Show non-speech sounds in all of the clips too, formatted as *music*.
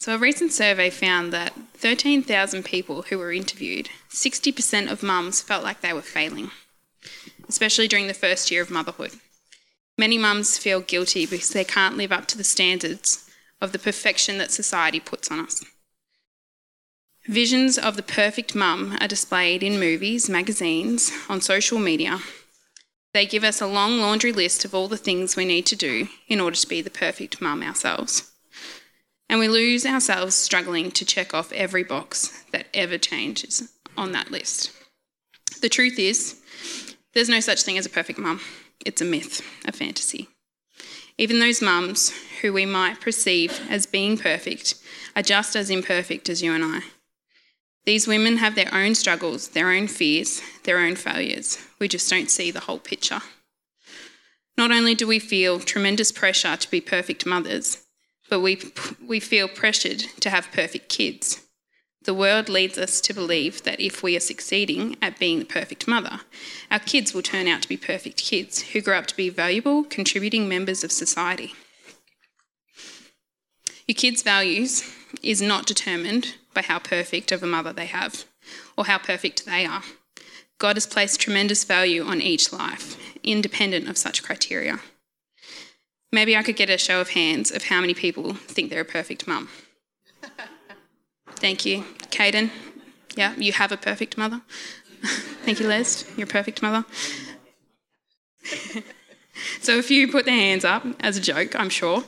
So, a recent survey found that 13,000 people who were interviewed, 60% of mums felt like they were failing, especially during the first year of motherhood. Many mums feel guilty because they can't live up to the standards of the perfection that society puts on us. Visions of the perfect mum are displayed in movies, magazines, on social media. They give us a long laundry list of all the things we need to do in order to be the perfect mum ourselves and we lose ourselves struggling to check off every box that ever changes on that list. The truth is, there's no such thing as a perfect mum. It's a myth, a fantasy. Even those mums who we might perceive as being perfect are just as imperfect as you and I. These women have their own struggles, their own fears, their own failures. We just don't see the whole picture. Not only do we feel tremendous pressure to be perfect mothers, but we, we feel pressured to have perfect kids. The world leads us to believe that if we are succeeding at being the perfect mother, our kids will turn out to be perfect kids who grow up to be valuable, contributing members of society. Your kids' values is not determined by how perfect of a mother they have or how perfect they are. God has placed tremendous value on each life, independent of such criteria. Maybe I could get a show of hands of how many people think they're a perfect mum. Thank you. Caden, yeah, you have a perfect mother. *laughs* Thank you, Les. You're a perfect mother. *laughs* so a few put their hands up as a joke, I'm sure.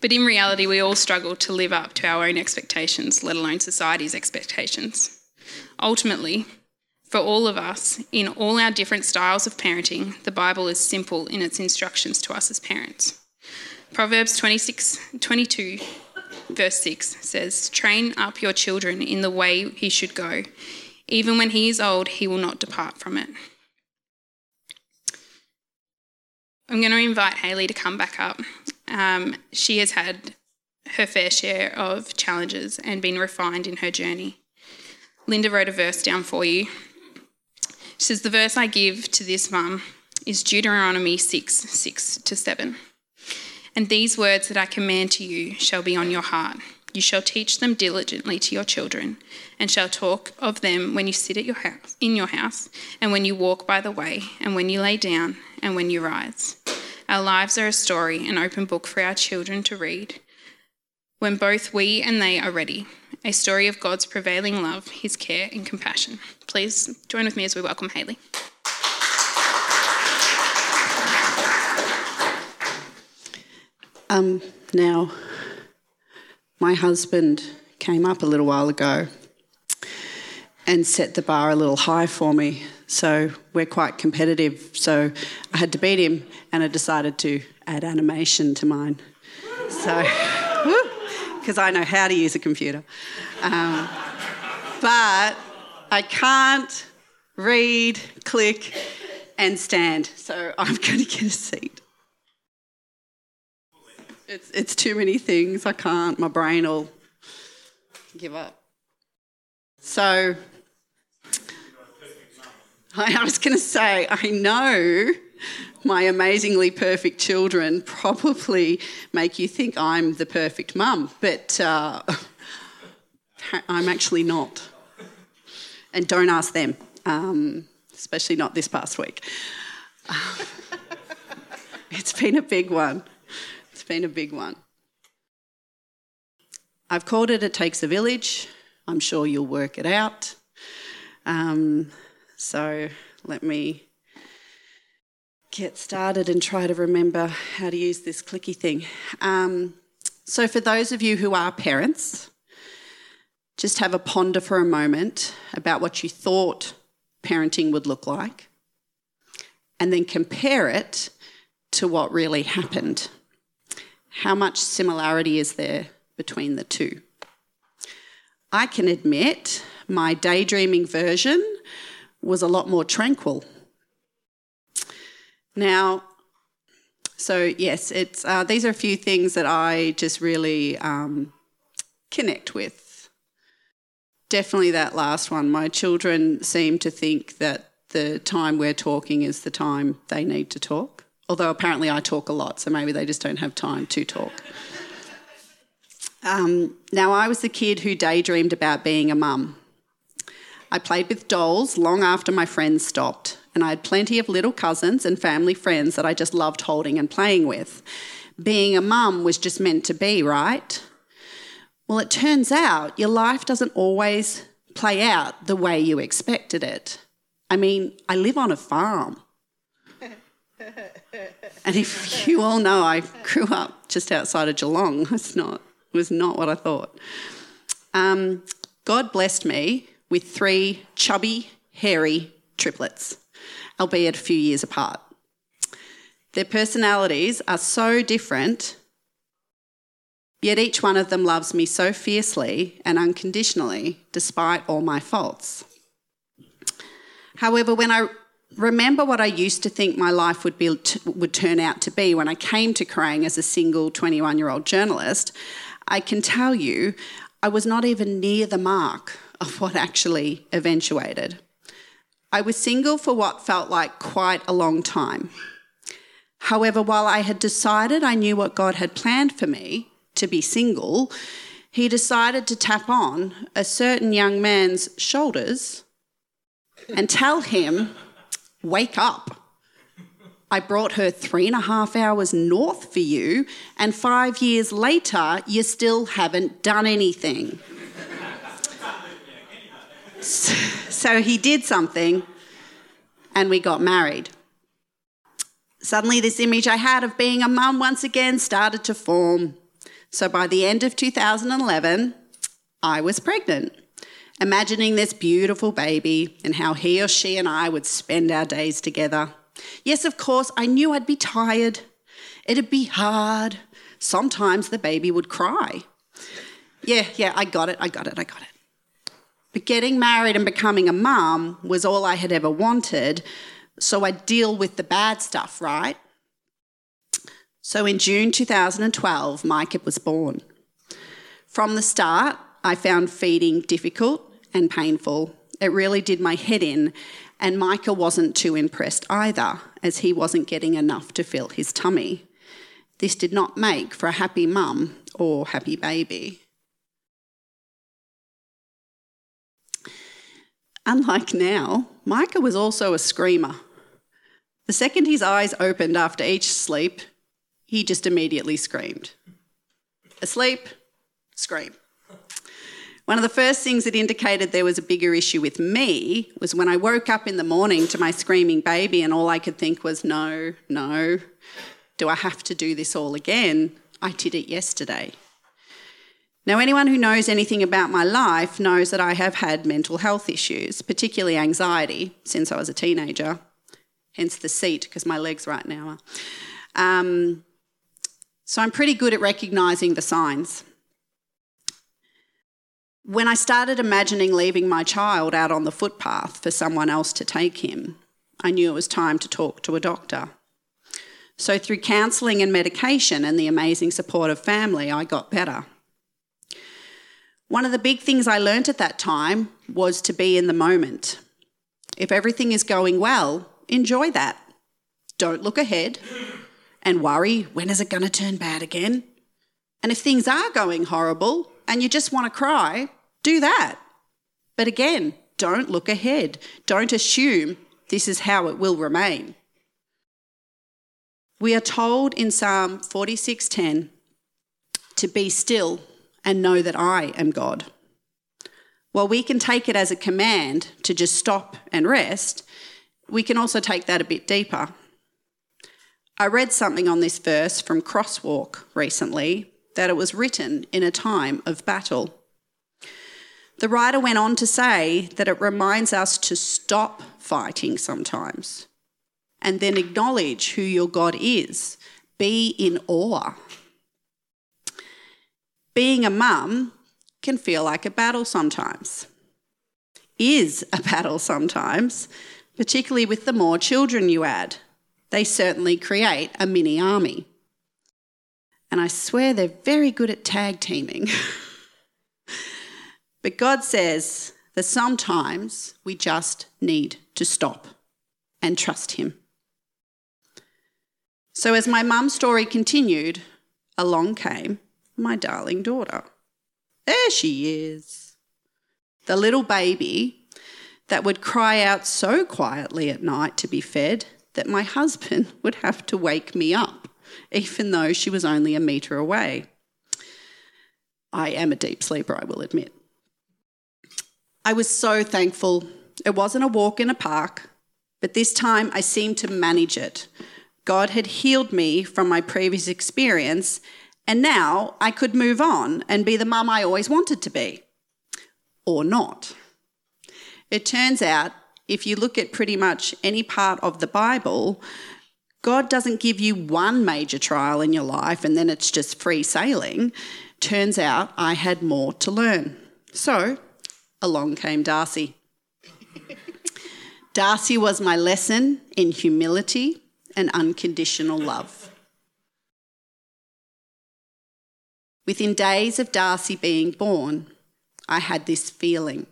But in reality, we all struggle to live up to our own expectations, let alone society's expectations. Ultimately, for all of us, in all our different styles of parenting, the Bible is simple in its instructions to us as parents. Proverbs 26, 22, verse 6 says, Train up your children in the way he should go. Even when he is old, he will not depart from it. I'm going to invite Hayley to come back up. Um, she has had her fair share of challenges and been refined in her journey. Linda wrote a verse down for you she says, The verse I give to this mum is Deuteronomy 6 6 to 7. And these words that I command to you shall be on your heart. You shall teach them diligently to your children, and shall talk of them when you sit at your house, in your house, and when you walk by the way, and when you lay down, and when you rise. Our lives are a story, an open book for our children to read. When both we and they are ready, a story of God's prevailing love, His care, and compassion. Please join with me as we welcome Hayley. Um, now, my husband came up a little while ago and set the bar a little high for me. So we're quite competitive. So I had to beat him, and I decided to add animation to mine. So, *laughs* because I know how to use a computer. Um, but I can't read, click, and stand. So I'm *laughs* going to get a seat. It's, it's too many things. I can't. My brain will give up. So I was going to say, I know my amazingly perfect children probably make you think I'm the perfect mum, but uh, *laughs* I'm actually not and don't ask them, um, especially not this past week. *laughs* it's been a big one. It's been a big one. I've called it It Takes a Village. I'm sure you'll work it out. Um, so let me get started and try to remember how to use this clicky thing. Um, so, for those of you who are parents, just have a ponder for a moment about what you thought parenting would look like, and then compare it to what really happened. How much similarity is there between the two? I can admit my daydreaming version was a lot more tranquil. Now, so yes, it's uh, these are a few things that I just really um, connect with definitely that last one. My children seem to think that the time we're talking is the time they need to talk. Although apparently I talk a lot, so maybe they just don't have time to talk. Um, now, I was the kid who daydreamed about being a mum. I played with dolls long after my friends stopped, and I had plenty of little cousins and family friends that I just loved holding and playing with. Being a mum was just meant to be, right? Well, it turns out your life doesn't always play out the way you expected it. I mean, I live on a farm. *laughs* and if you all know, I grew up just outside of Geelong. *laughs* It's not was not what I thought. Um, God blessed me with three chubby, hairy triplets, albeit a few years apart. Their personalities are so different, yet each one of them loves me so fiercely and unconditionally, despite all my faults. However, when I remember what I used to think my life would, be, would turn out to be when I came to Kerang as a single 21 year old journalist, I can tell you I was not even near the mark of what actually eventuated. I was single for what felt like quite a long time. However, while I had decided I knew what God had planned for me to be single, he decided to tap on a certain young man's shoulders and tell him, Wake up. I brought her three and a half hours north for you, and five years later, you still haven't done anything. *laughs* so he did something, and we got married. Suddenly, this image I had of being a mum once again started to form. So by the end of 2011, I was pregnant, imagining this beautiful baby and how he or she and I would spend our days together. Yes, of course, I knew I'd be tired. It'd be hard. Sometimes the baby would cry. Yeah, yeah, I got it, I got it, I got it. But getting married and becoming a mum was all I had ever wanted, so I'd deal with the bad stuff, right? So in June 2012, Micah was born. From the start, I found feeding difficult and painful. It really did my head in, and Micah wasn't too impressed either, as he wasn't getting enough to fill his tummy. This did not make for a happy mum or happy baby. Unlike now, Micah was also a screamer. The second his eyes opened after each sleep, he just immediately screamed. Asleep, scream. One of the first things that indicated there was a bigger issue with me was when I woke up in the morning to my screaming baby, and all I could think was, no, no, do I have to do this all again? I did it yesterday. Now, anyone who knows anything about my life knows that I have had mental health issues, particularly anxiety, since I was a teenager, hence the seat, because my legs right now are. Um, so I'm pretty good at recognising the signs. When I started imagining leaving my child out on the footpath for someone else to take him, I knew it was time to talk to a doctor. So, through counselling and medication and the amazing support of family, I got better. One of the big things I learnt at that time was to be in the moment. If everything is going well, enjoy that. Don't look ahead and worry when is it going to turn bad again? And if things are going horrible and you just want to cry, do that. But again, don't look ahead. Don't assume this is how it will remain. We are told in Psalm 46:10 to be still and know that I am God. While we can take it as a command to just stop and rest, we can also take that a bit deeper. I read something on this verse from Crosswalk recently that it was written in a time of battle. The writer went on to say that it reminds us to stop fighting sometimes and then acknowledge who your God is. Be in awe. Being a mum can feel like a battle sometimes, is a *laughs* battle sometimes, particularly with the more children you add. They certainly create a mini army. And I swear they're very good at tag teaming. *laughs* But God says that sometimes we just need to stop and trust Him. So, as my mum's story continued, along came my darling daughter. There she is. The little baby that would cry out so quietly at night to be fed that my husband *laughs* would have to wake me up, even though she was only a metre away. I am a deep sleeper, I will admit. I was so thankful. It wasn't a walk in a park, but this time I seemed to manage it. God had healed me from my previous experience, and now I could move on and be the mum I always wanted to be. Or not. It turns out, if you look at pretty much any part of the Bible, God doesn't give you one major trial in your life and then it's just free sailing. Turns out I had more to learn. So along came Darcy. Darcy was my lesson in humility and unconditional love. Within days of Darcy being born, I had this feeling,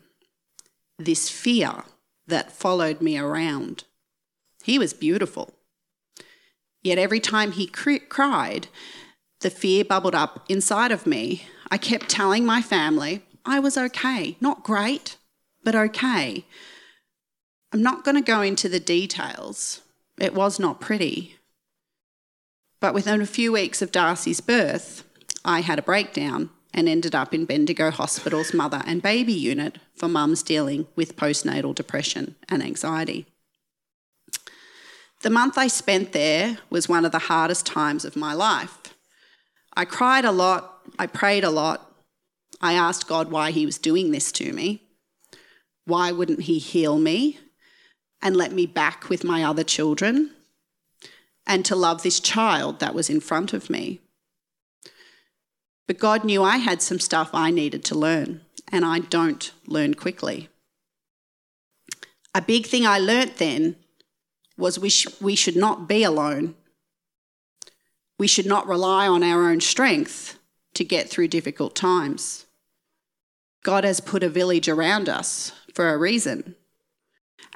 this fear that followed me around. He was beautiful. Yet every time he cried, the fear bubbled up inside of me. I kept telling my family I was okay. Not great, but okay. I'm not going to go into the details. It was not pretty. But within a few weeks of Darcy's birth, I had a breakdown and ended up in Bendigo Hospital's mother and baby unit for mums dealing with postnatal depression and anxiety. The month I spent there was one of the hardest times of my life. I cried a lot, I prayed a lot, I asked God why He was doing this to me. Why wouldn't He heal me and let me back with my other children and to love this child that was in front of me? But God knew I had some stuff I needed to learn, and I don't learn quickly. A big thing I learnt then was we, sh- we should not be alone. We should not rely on our own strength to get through difficult times. God has put a village around us for a reason.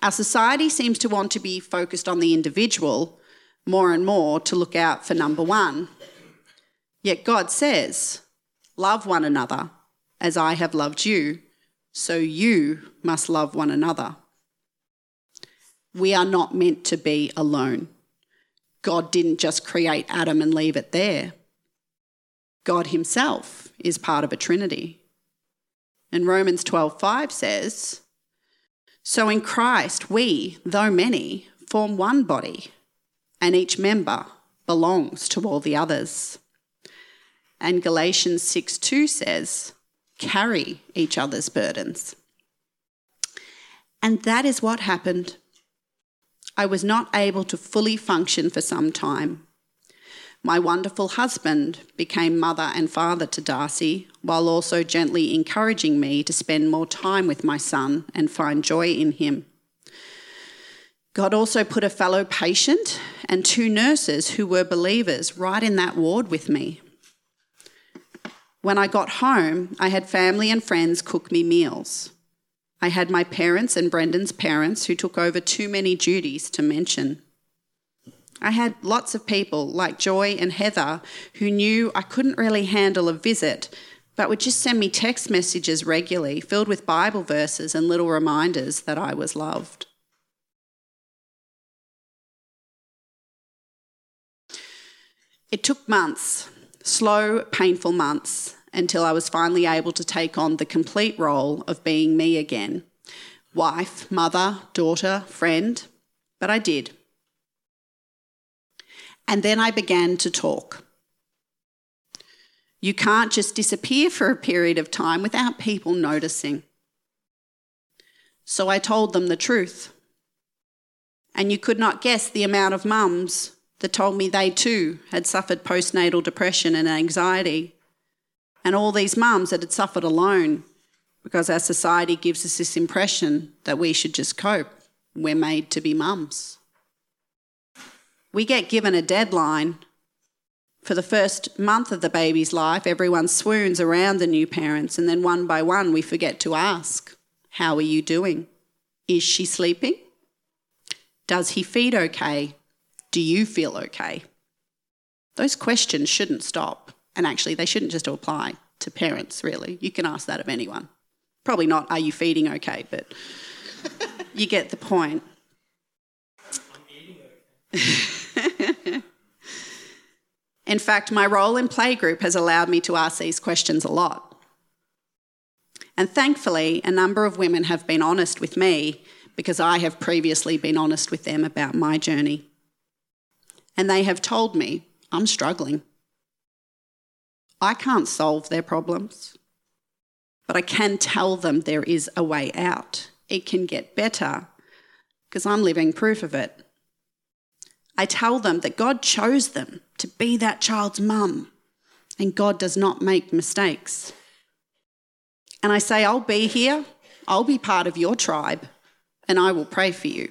Our society seems to want to be focused on the individual more and more to look out for number one. Yet God says, Love one another as I have loved you, so you must love one another. We are not meant to be alone. God didn't just create Adam and leave it there. God Himself is part of a trinity. And Romans 12:5 says, "So in Christ we, though many, form one body, and each member belongs to all the others." And Galatians 6:2 says, "Carry each other's burdens." And that is what happened. I was not able to fully function for some time. My wonderful husband became mother and father to Darcy, while also gently encouraging me to spend more time with my son and find joy in him. God also put a fellow patient and two nurses who were believers right in that ward with me. When I got home, I had family and friends cook me meals. I had my parents and Brendan's parents who took over too many duties to mention. I had lots of people like Joy and Heather who knew I couldn't really handle a visit, but would just send me text messages regularly filled with Bible verses and little reminders that I was loved. It took months, slow, painful months, until I was finally able to take on the complete role of being me again wife, mother, daughter, friend. But I did. And then I began to talk. You can't just disappear for a period of time without people noticing. So I told them the truth. And you could not guess the amount of mums that told me they too had suffered postnatal depression and anxiety. And all these mums that had suffered alone because our society gives us this impression that we should just cope. We're made to be mums we get given a deadline. For the first month of the baby's life, everyone swoons around the new parents, and then one by one, we forget to ask, How are you doing? Is she sleeping? Does he feed okay? Do you feel okay? Those questions shouldn't stop, and actually, they shouldn't just apply, to parents, really. You can ask that of anyone. Probably not, are you feeding okay? But *laughs* you get the point. *laughs* In fact, my role in playgroup has allowed me to ask these questions a lot. And thankfully, a number of women have been honest with me because I have previously been honest with them about my journey. And they have told me I'm struggling. I can't solve their problems, but I can tell them there is a way out. It can get better because I'm living proof of it. I tell them that God chose them to be that child's mum, and God does not make mistakes. And I say, I'll be here, I'll be part of your tribe, and I will pray for you.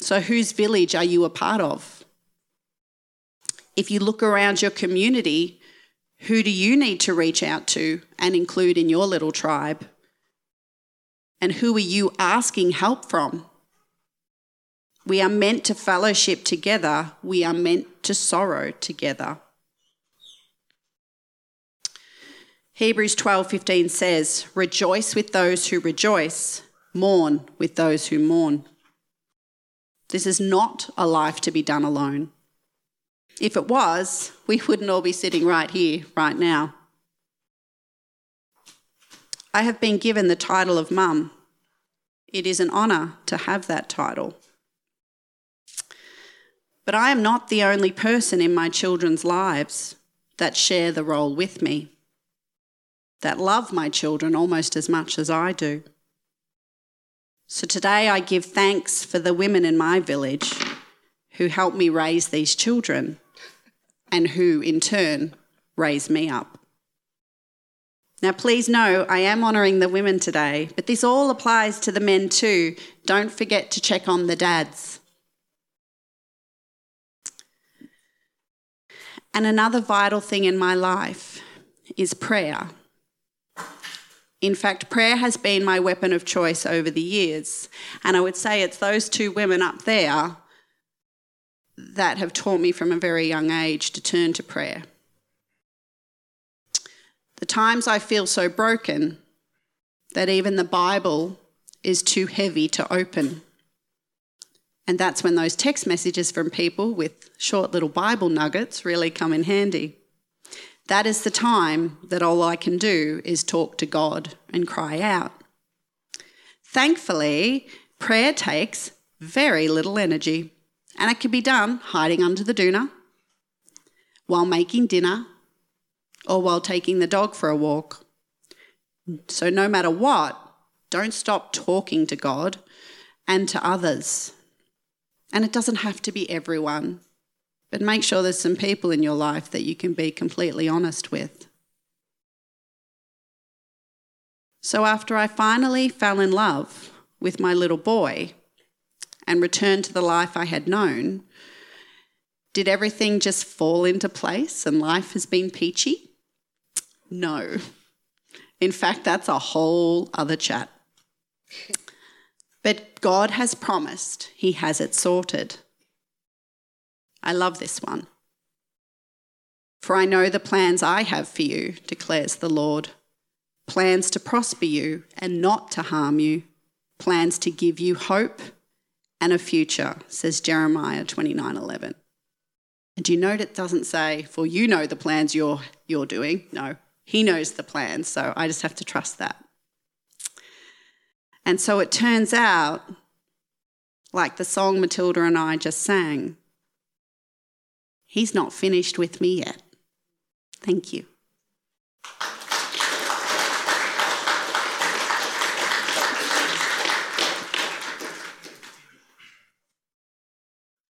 So, whose village are you a part of? If you look around your community, who do you need to reach out to and include in your little tribe? And who are you asking help from? We are meant to fellowship together. We are meant to sorrow together. Hebrews 12:15 says, "Rejoice with those who rejoice, mourn with those who mourn." This is not a life to be done alone. If it was, we wouldn't all be sitting right here, right now. I have been given the title of mum. It is an honour to have that title. But I am not the only person in my children's lives that share the role with me, that love my children almost as much as I do. So today I give thanks for the women in my village who helped me raise these children and who in turn raised me up. Now, please know I am honouring the women today, but this all applies to the men too. Don't forget to check on the dads. And another vital thing in my life is prayer. In fact, prayer has been my weapon of choice over the years. And I would say it's those two women up there that have taught me from a very young age to turn to prayer. The times I feel so broken that even the Bible is too heavy to open. And that's when those text messages from people with short little Bible nuggets really come in handy. That is the time that all I can do is talk to God and cry out. Thankfully, prayer takes very little energy, and it can be done hiding under the doona, while making dinner, or while taking the dog for a walk. So, no matter what, don't stop talking to God and to others and it doesn't have to be everyone, but make sure there's some people in your life that you can be completely honest with. So, after I finally fell in love with my little boy and returned to the life I had known, did everything just fall into place and life has been peachy? No. In fact, that's a whole other chat. *laughs* But God has promised, He has it sorted. I love this one. For I know the plans I have for you, declares the Lord plans to prosper you and not to harm you, plans to give you hope and a future, says Jeremiah 29:11. And you note it doesn't say, for you know the plans you're, you're doing? No, he knows the plans, so I just have to trust that. And so it turns out, like the song Matilda and I just sang, He's not finished with me yet. Thank you.